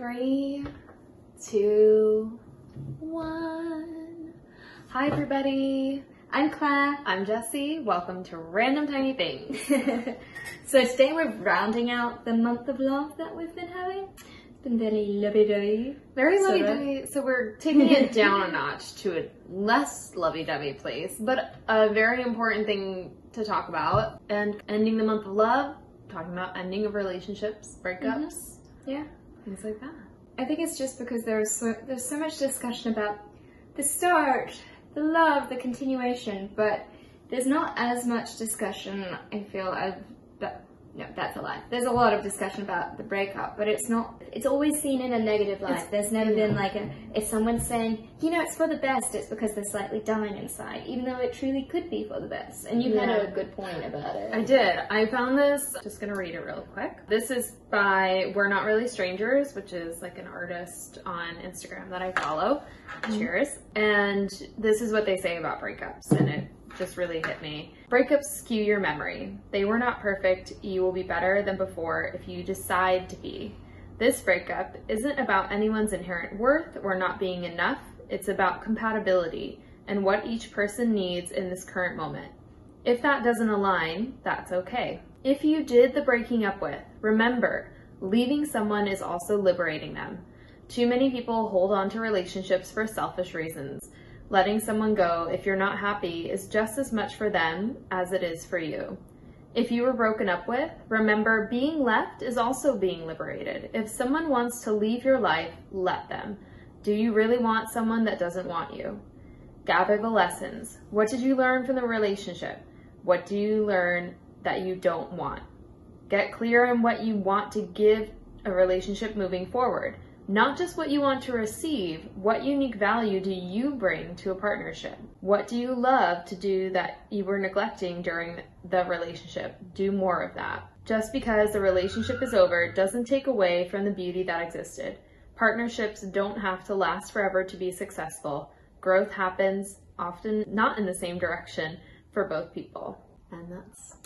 Three, two, one. Hi, everybody. I'm Claire. I'm Jessie. Welcome to Random Tiny Things. so today we're rounding out the month of love that we've been having. It's been very lovey-dovey. Very lovey-dovey. So we're taking it down a notch to a less lovey-dovey place, but a very important thing to talk about. And ending the month of love, talking about ending of relationships, breakups, mm-hmm. Yeah. Things like that. I think it's just because there's so, there's so much discussion about the start, the love, the continuation, but there's not as much discussion, I feel, of but no, that's a lie. There's a lot of discussion about the breakup, but it's not, it's always seen in a negative light. It's- there's never yeah. been like a, if someone's saying, you know, it's for the best, it's because they're slightly dying inside, even though it truly could be for the best. And you had a good point about it. I did. I found this. Just gonna read it real quick. This is by We're Not Really Strangers, which is like an artist on Instagram that I follow. Mm-hmm. Cheers. And this is what they say about breakups, and it just really hit me. Breakups skew your memory. They were not perfect. You will be better than before if you decide to be. This breakup isn't about anyone's inherent worth or not being enough. It's about compatibility and what each person needs in this current moment. If that doesn't align, that's okay. If you did the breaking up with, remember, leaving someone is also liberating them. Too many people hold on to relationships for selfish reasons. Letting someone go if you're not happy is just as much for them as it is for you. If you were broken up with, remember being left is also being liberated. If someone wants to leave your life, let them. Do you really want someone that doesn't want you? Gather the lessons. What did you learn from the relationship? What do you learn that you don't want? Get clear on what you want to give a relationship moving forward. Not just what you want to receive, what unique value do you bring to a partnership? What do you love to do that you were neglecting during the relationship? Do more of that. Just because the relationship is over doesn't take away from the beauty that existed. Partnerships don't have to last forever to be successful. Growth happens, often not in the same direction, for both people. And that's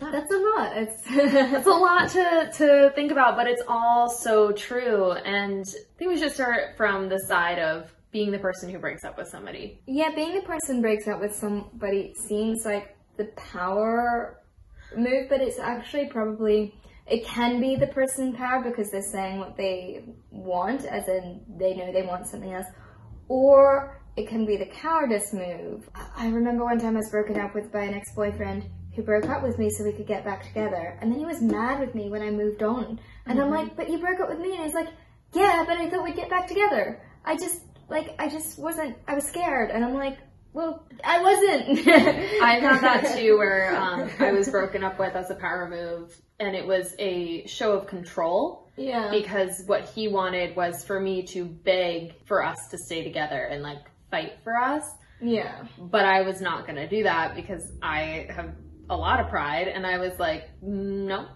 That's a lot. It's it's a lot to, to think about, but it's all so true. And I think we should start from the side of being the person who breaks up with somebody. Yeah, being the person breaks up with somebody seems like the power move, but it's actually probably it can be the person power because they're saying what they want, as in they know they want something else, or it can be the cowardice move. I remember one time I was broken up with by an ex-boyfriend who broke up with me so we could get back together, and then he was mad with me when I moved on, and I'm like, but you broke up with me, and he's like, yeah, but I thought we'd get back together. I just like I just wasn't. I was scared, and I'm like, well, I wasn't. I've had that too, where um, I was broken up with as a power move, and it was a show of control Yeah. because what he wanted was for me to beg for us to stay together and like fight for us. Yeah. but I was not going to do that because I have a lot of pride and I was like, no.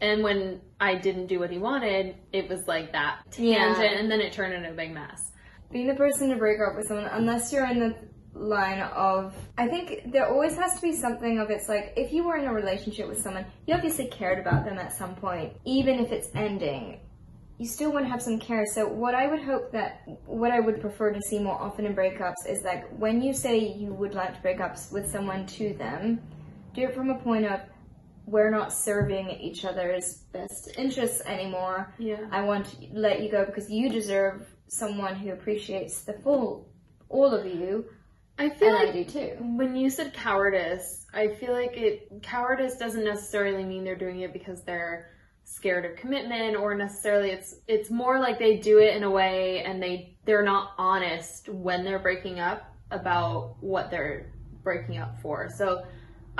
And when I didn't do what he wanted, it was like that tangent Yeah. and then it turned into a big mess. Being the person to break up with someone, unless you're in the line of, I think there always has to be something of it's like, if you were in a relationship with someone, you obviously cared about them at some point, even if it's ending. You still want to have some care. So what I would hope that, what I would prefer to see more often in breakups is like when you say you would like to break up with someone to them, do it from a point of we're not serving each other's best interests anymore. Yeah. I want to let you go because you deserve someone who appreciates the full, all of you, I feel and I like do too. when you said cowardice, I feel like it cowardice doesn't necessarily mean they're doing it because they're scared of commitment or necessarily it's it's more like they do it in a way and they they're not honest when they're breaking up about what they're breaking up for. So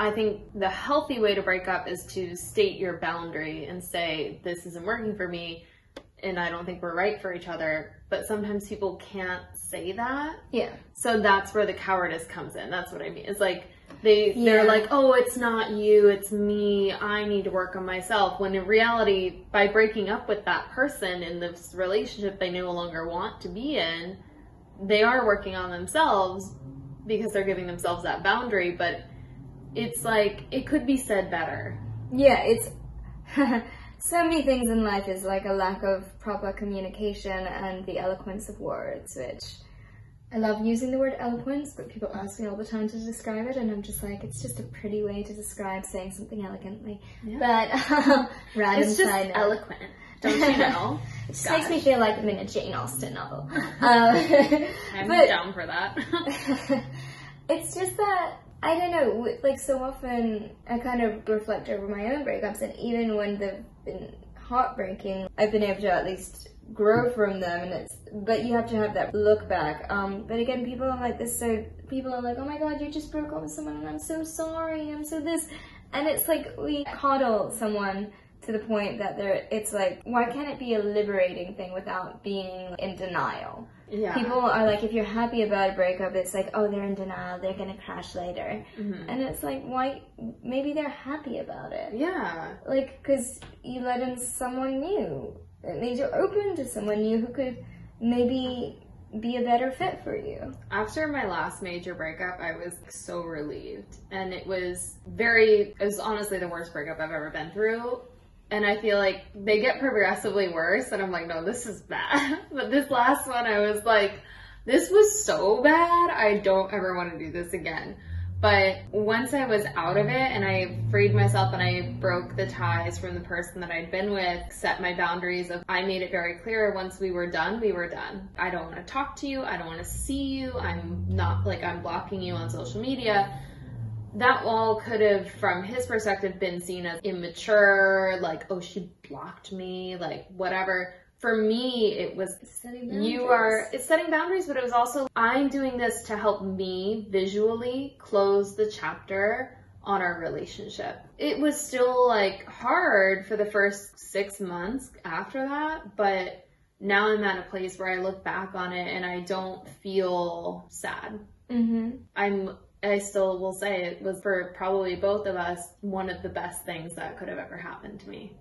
I think the healthy way to break up is to state your boundary and say this isn't working for me and I don't think we're right for each other. But sometimes people can't say that. Yeah. So that's where the cowardice comes in. That's what I mean. It's like they they're like, "Oh, it's not you, it's me. I need to work on myself." When in reality, by breaking up with that person in this relationship they no longer want to be in, they are working on themselves because they're giving themselves that boundary, but it's like it could be said better. Yeah, it's so many things in life is like a lack of proper communication and the eloquence of words, which I love using the word eloquence, but people ask me all the time to describe it, and I'm just like, it's just a pretty way to describe saying something elegantly. But um, random It's just note. eloquent. Don't you know? It just makes me feel like I'm in a Jane Austen novel. Um, I'm but- down for that. it's just that I don't know. Like so often, I kind of reflect over my own breakups, and even when they've been heartbreaking, I've been able to at least grow from them. And it's but you have to have that look back. Um, but again, people are like this. So people are like, "Oh my God, you just broke up with someone, and I'm so sorry. I'm so this," and it's like we coddle someone to the point that they're. It's like, why can't it be a liberating thing without being in denial? yeah. People are like, if you're happy about a breakup, it's like, oh, they're in denial, they're gonna crash later. Mhm. And it's like, why? Maybe they're happy about it. Yeah. Like, because you let in someone new. It means you're open to someone new who could maybe be a better fit for you. After my last major breakup, I was so relieved. And it was very, it was honestly the worst breakup I've ever been through. And I feel like they get progressively worse. And I'm like, no, this is bad. but this last one, I was like, this was so bad. I don't ever want to do this again. But once I was out of it and I freed myself and I broke the ties from the person that I'd been with, set my boundaries of, I made it very clear once we were done, we were done. I don't want to talk to you. I don't want to see you. I'm not like I'm blocking you on social media. That wall could have, from his perspective, been seen as immature, like, oh, she blocked me, like, whatever. For me, it was you are it's setting boundaries but it was also i'm doing this to help me visually close the chapter on our relationship it was still like hard for the first six months after that but now i'm at a place where i look back on it and i don't feel sad Mm-hmm. i'm i still will say it was for probably both of us one of the best things that could have ever happened to me.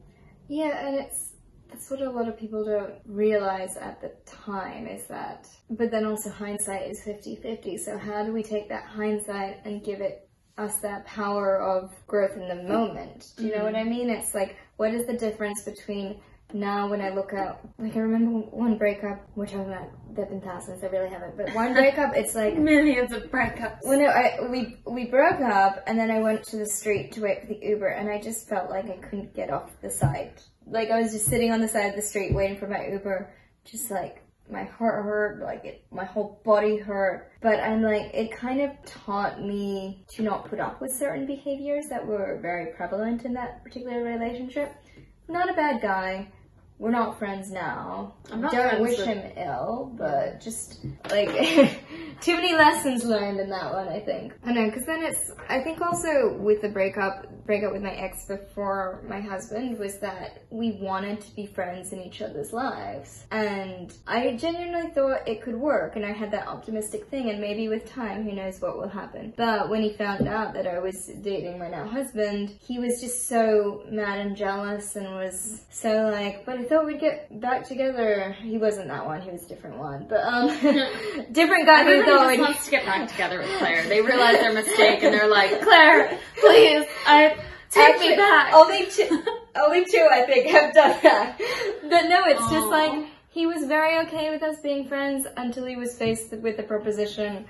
Yeah, and it's that's what a lot of people don't realize at the time is that but then also hindsight is 50-50 so how do we take that hindsight and give it us that power of growth in the moment? Do you know mm-hmm. what i mean? It's like what is the difference between now when i look at like i remember one breakup we're talking about, there've been thousands i really haven't but one breakup it's like millions of breakups well, no, I we we broke up, and then I went to the street to wait for the Uber, and I just felt like I couldn't get off the side. Like I was just sitting on the side of the street waiting for my Uber, just like my heart hurt, like it, my whole body hurt. But I'm like, it kind of taught me to not put up with certain behaviors that were very prevalent in that particular relationship. Not a bad guy. We're not friends now. I'm not Don't wish with- him ill, but just like too many lessons learned in that one. I think. I know, because then it's. I think also with the breakup, breakup with my ex before my husband was that we wanted to be friends in each other's lives, and I genuinely thought it could work, and I had that optimistic thing, and maybe with time, who knows what will happen. But when he found out that I was dating my now husband, he was just so mad and jealous, and was so like, but I thought we'd get back together. He wasn't that one; he was a different one, but um, different guy who thought just wants to get back together with Claire. They realize their mistake and they're like, Claire, please, I take Actually, me back. Only two, only two, I think, have done that. But no, it's just like he was very okay with us being friends until he was faced with the proposition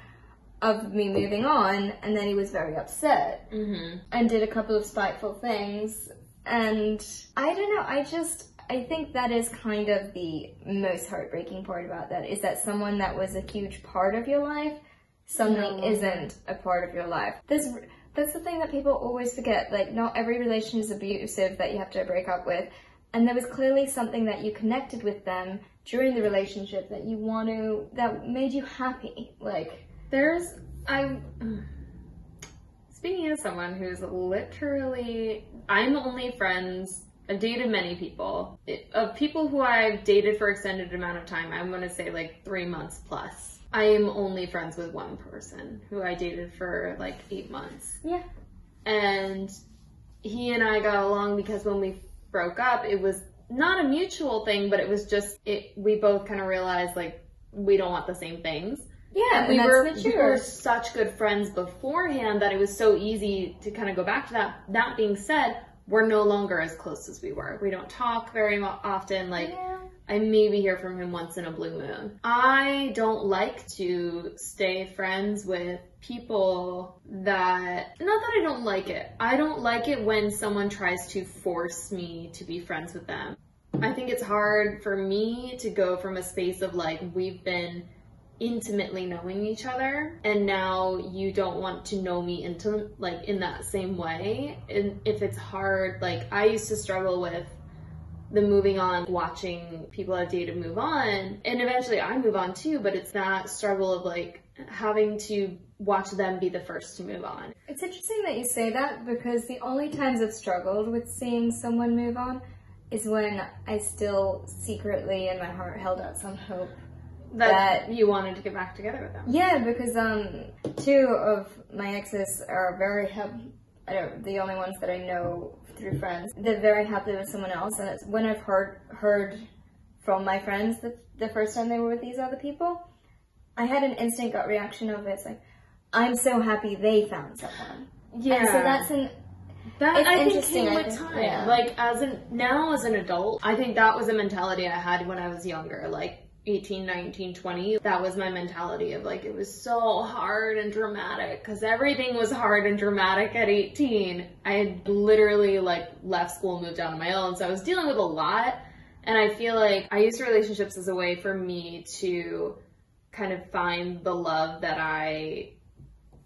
of me moving on, and then he was very upset hmm and did a couple of spiteful things. And I don't know, I just I think that is kind of the most heartbreaking part about that is that someone that was a huge part of your life suddenly No. isn't a part of your life. This that's the thing that people always forget. Like not every relation is abusive that you have to break up with. And there was clearly something that you connected with them during the relationship that you want to that made you happy. Like There's, I, speaking as someone who's literally, I'm only friends, I've dated many people. It, of people who I've dated for extended amount of time, I'm going to say like three months plus. I am only friends with one person who I dated for like eight months. yeah. and he and I got along because when we broke up, it was not a mutual thing, but it was just it. We both kind of realized like we don't want the same things. Yeah, we and were that's we were such good friends beforehand that it was so easy to kind of go back to that. That being said, we're no longer as close as we were. We don't talk very often. Like, Yeah. I maybe hear from him once in a blue moon. I don't like to stay friends with people that, not that I don't like it. I don't like it when someone tries to force me to be friends with them. I think it's hard for me to go from a space of like, we've been intimately knowing each other and now you don't want to know me into like in that same way and if it's hard like i used to struggle with the moving on watching people i've dated move on and eventually i move on too but it's that struggle of like having to watch them be the first to move on It's interesting that you say that because the only times I've struggled with seeing someone move on is when I still secretly in my heart held out some hope. That, That- you wanted to get back together with them Yeah, because um, two of my exes are very happy. I don't, the only ones that I know through friends. They're very happy with someone else, and it's when I've heard heard from my friends the, the first time they were with these other people, I had an instant gut reaction of it's like, I'm so happy they found someone. yeah And so that's an That I think interesting, came with time. yeah. Like as an now as an adult, I think that was a mentality I had when I was younger, like 18, 19, 20. That was my mentality of like it was so hard and dramatic cuz everything was hard and dramatic at 18. I had literally like left school, moved out on my own, so I was dealing with a lot and I feel like I used relationships as a way for me to kind of find the love that I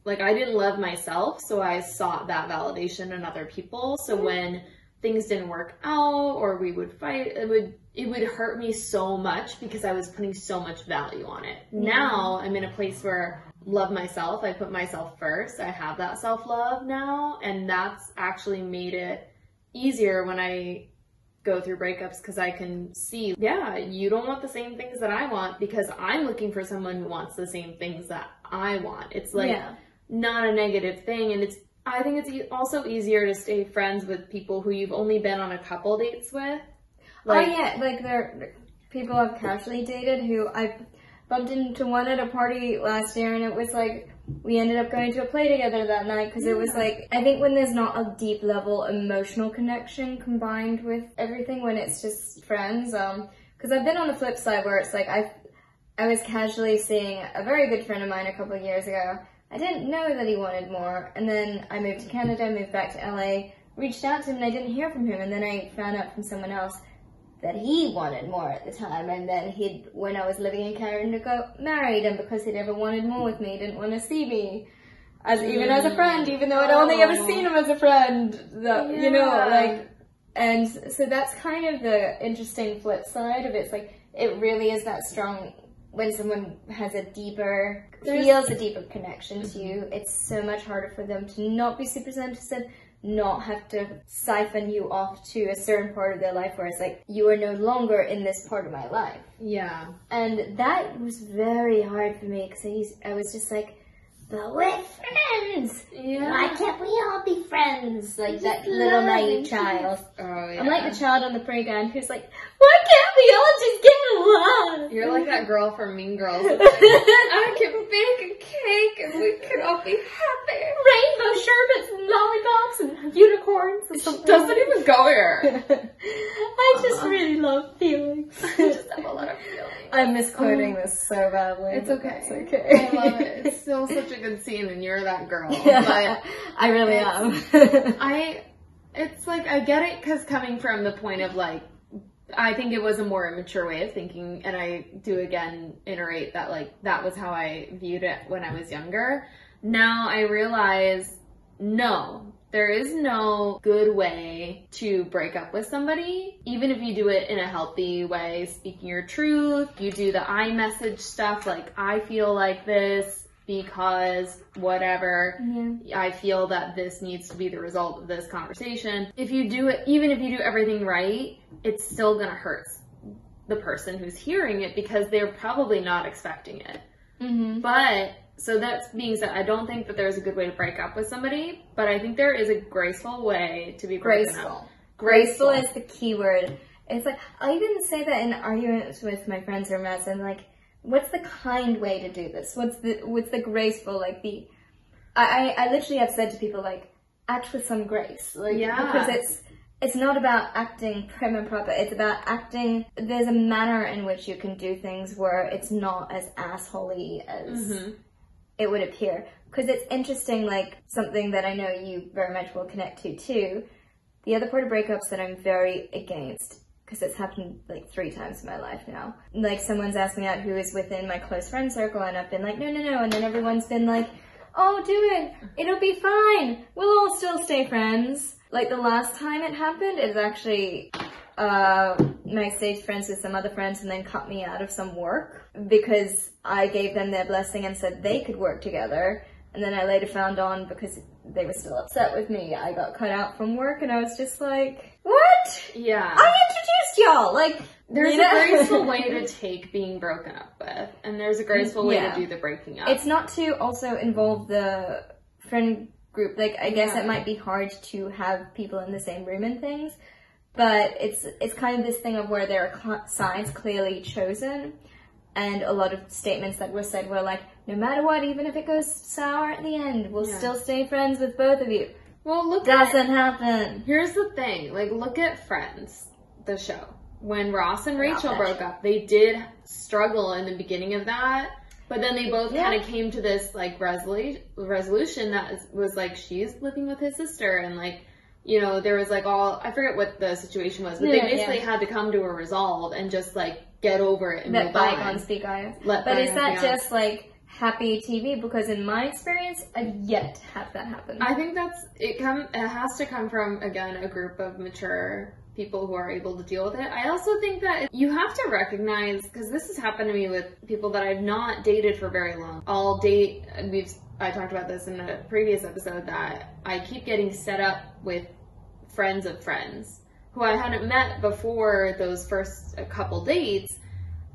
like I didn't love myself, so I sought that validation in other people. So mm-hmm. when things didn't work out or we would fight, it would it would hurt me so much because I was putting so much value on it. Now I'm in a place where love myself. I put myself first. I have that self-love now and that's actually made it easier when I go through breakups because I can see, yeah, you don't want the same things that I want because I'm looking for someone who wants the same things that I want. It's like yeah. not a negative thing and it's I think it's e- also easier to stay friends with people who you've only been on a couple dates with. Like, oh yeah, like there people I've casually dated who I bumped into one at a party last year, and it was like we ended up going to a play together that night because it was like I think when there's not a deep level emotional connection combined with everything, when it's just friends. Um, because I've been on the flip side where it's like I, I was casually seeing a very good friend of mine a couple of years ago. I didn't know that he wanted more, and then I moved to Canada, moved back to LA, reached out to him, and I didn't hear from him, and then I found out from someone else that he wanted more at the time, and then he'd, when I was living in Canada, got married, and because he never wanted more with me, he didn't want to see me. As even as a friend, even though I'd only ever Oh. seen him as a friend, that you know, like, and so that's kind of the interesting flip side of it. It's like it really is that strong when someone has a deeper There's- feels a deeper connection to you. It's so much harder for them to not be super interested, not have to siphon you off to a certain part of their life where it's like you are no longer in this part of my life. yeah. And that was very hard for me because I, I was just like, but we're friends. Yeah. Why can't we all be friends? Like that little naive child. Oh yeah. I'm like the child on the playground who's like, why can't we all just get along? You're like that girl from Mean Girls. Like, I can bake a cake and we can all be happy. rainbow sherbets and lollipops and unicorns and She doesn't even go here. I just really love feelings. I just have a lot of feelings. I'm misquoting um, this so badly. It's okay. It's okay. I love it. It's still such a good scene, and you're that girl. Yeah, I really am. I, it's like I get it because coming from the point of like, I think it was a more immature way of thinking, and I do again iterate that like that was how I viewed it when I was younger. Now I realize, no, there is no good way to break up with somebody, even if you do it in a healthy way, speaking your truth. You do the I message stuff like, I feel like this because whatever. yeah. I feel that this needs to be the result of this conversation. If you do it, even if you do everything right, it's still gonna hurt the person who's hearing it because they're probably not expecting it. Mm-hmm. But so that's being said, I don't think that there's a good way to break up with somebody, but I think there is a graceful way to be up. Graceful. Graceful is the key word. It's like I even say that in arguments with my friends or mates. I'm like, what's the kind way to do this? What's the what's the graceful like the? I I, literally have said to people like, act with some grace, like Yeah. because it's it's not about acting prim and proper. It's about acting. There's a manner in which you can do things where it's not as assholey as Mm-hmm. it would appear. Because it's interesting, like something that I know you very much will connect to too. The other part of breakups that I'm very against, because it's happened like three times in my life now. Like someone's asked me out who is within my close friend circle, and I've been like, no, no, no, and then everyone's been like, oh, do it, it'll be fine, we'll all still stay friends. Like the last time it happened, it was actually uh, my stage friends with some other friends and then cut me out of some work because I gave them their blessing and said they could work together. And then I later found on because they were still upset with me, I got cut out from work and I was just like, what? Yeah. I introduced y'all! Like, There's you know? a graceful way to take being broken up with, and there's a graceful way Yeah. to do the breaking up. It's not to also involve the friend group. Like I guess Yeah. it might be hard to have people in the same room and things, but it's it's kind of this thing of where there are cl- sides clearly chosen, and a lot of statements that were said were like, no matter what, even if it goes sour at the end, we'll Yeah. still stay friends with both of you. well, look Doesn't happen. Here's the thing, like look at Friends, the show. When Ross and Rachel broke up, they did struggle in the beginning of that, but then they both Yeah. kind of came to this like resolu- resolution that was, was like she's living with his sister and like you know there was like all I forget what the situation was, but Yeah, they basically yeah. had to come to a resolve and just like get over it and Let move on. bygones be bygones. But is that just like happy TV? Because in my experience, I've yet to have that happen. I think that's it. Come, it has to come from again a group of mature people who are able to deal with it. I also think that you have to recognize because this has happened to me with people that I've not dated for very long. I'll date. We've I talked about this in a previous episode that I keep getting set up with friends of friends who I hadn't met before those first couple dates.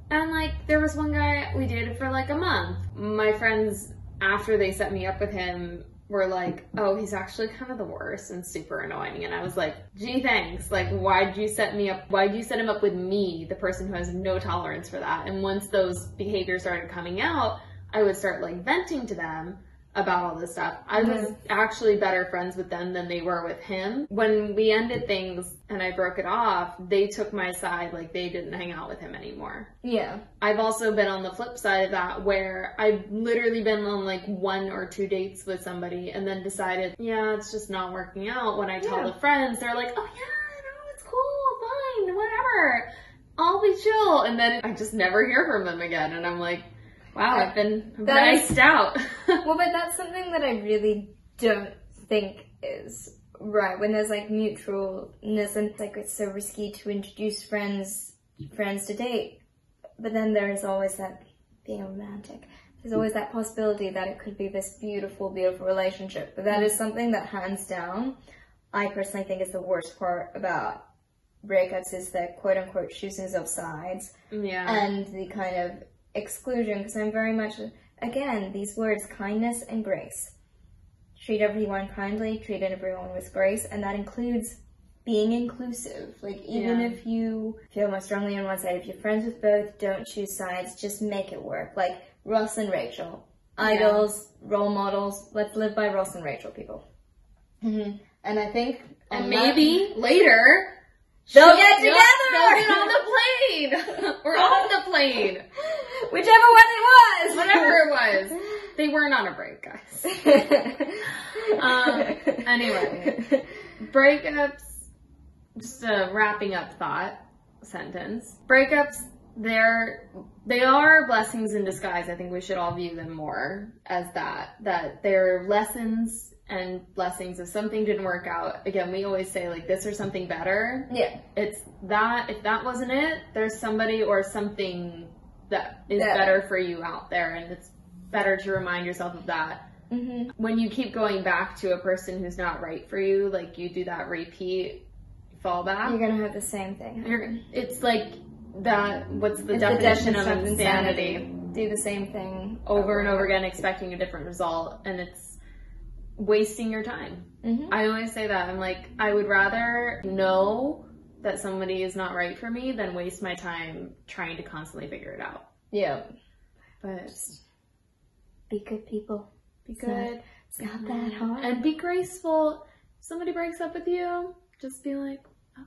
And like, there was one guy we dated for like a month. My friends, after they set me up with him, were like, oh, he's actually kind of the worst and super annoying. And I was like, gee, thanks. Like, why'd you set me up? Why'd you set him up with me, the person who has no tolerance for that? And once those behaviors started coming out, I would start like venting to them about all this stuff. I was actually better friends with them than they were with him. When we ended things and I broke it off, they took my side, like they didn't hang out with him anymore. yeah. I've also been on the flip side of that where I've literally been on like one or two dates with somebody and then decided, yeah, it's just not working out. When I tell Yeah. the friends, they're like, oh yeah, no, it's cool, fine, whatever. I'll be chill. And then I just never hear from them again. And I'm like, wow, I've been That is- iced out. Well, but that's something that I really don't think is right. When there's like mutualness and like it's so risky to introduce friends friends to date, but then there is always that being romantic. There's always that possibility that it could be this beautiful, beautiful relationship. But that is something that hands down, I personally think is the worst part about breakups is the quote unquote choosing of sides yeah. and the kind of exclusion because I'm very much again these words kindness and grace. Treat everyone kindly, treat everyone with grace, and that includes being inclusive. Like even Yeah. if you feel more strongly on one side, if you're friends with both, don't choose sides. Just make it work. Like Ross and Rachel, idols, role models. Let's live by Ross and Rachel, people. hmm And I think and on that- maybe later they'll get they'll- together. They'll get on the plane. We're on the plane. Whichever one it was. Whatever it was. They weren't on a break, guys. Um, anyway. Breakups, just a wrapping up thought sentence. Breakups, they're, they are blessings in disguise. I think we should all view them more as that. That they're lessons and blessings. If something didn't work out, again, we always say like this or something better. yeah. It's that, if that wasn't it, there's somebody or something that is Better. better for you out there. And it's better to remind yourself of that hmm when you keep going back to a person who's not right for you, like you do that repeat fallback, You're gonna have the same thing. you're, it's like that. What's the It's definition of insanity? Do the same thing Over and over again, expecting a different result, and it's wasting your time. hmm I always say that. I'm like, I would rather know that somebody is not right for me than waste my time trying to constantly figure it out. Yeah. But Be good people. be It's not- good. It's not that mm-hmm. hard. and be graceful. If somebody breaks up with you, just be like,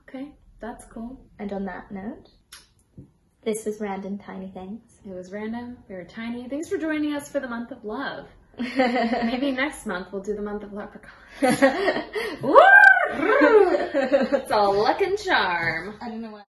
Okay, that's cool. And on that note, this was Random Tiny Things. It was random. We were tiny. Thanks for joining us for the month of love. Maybe next month we'll do the month of leprechaun. It's all luck and charm. I don't know why.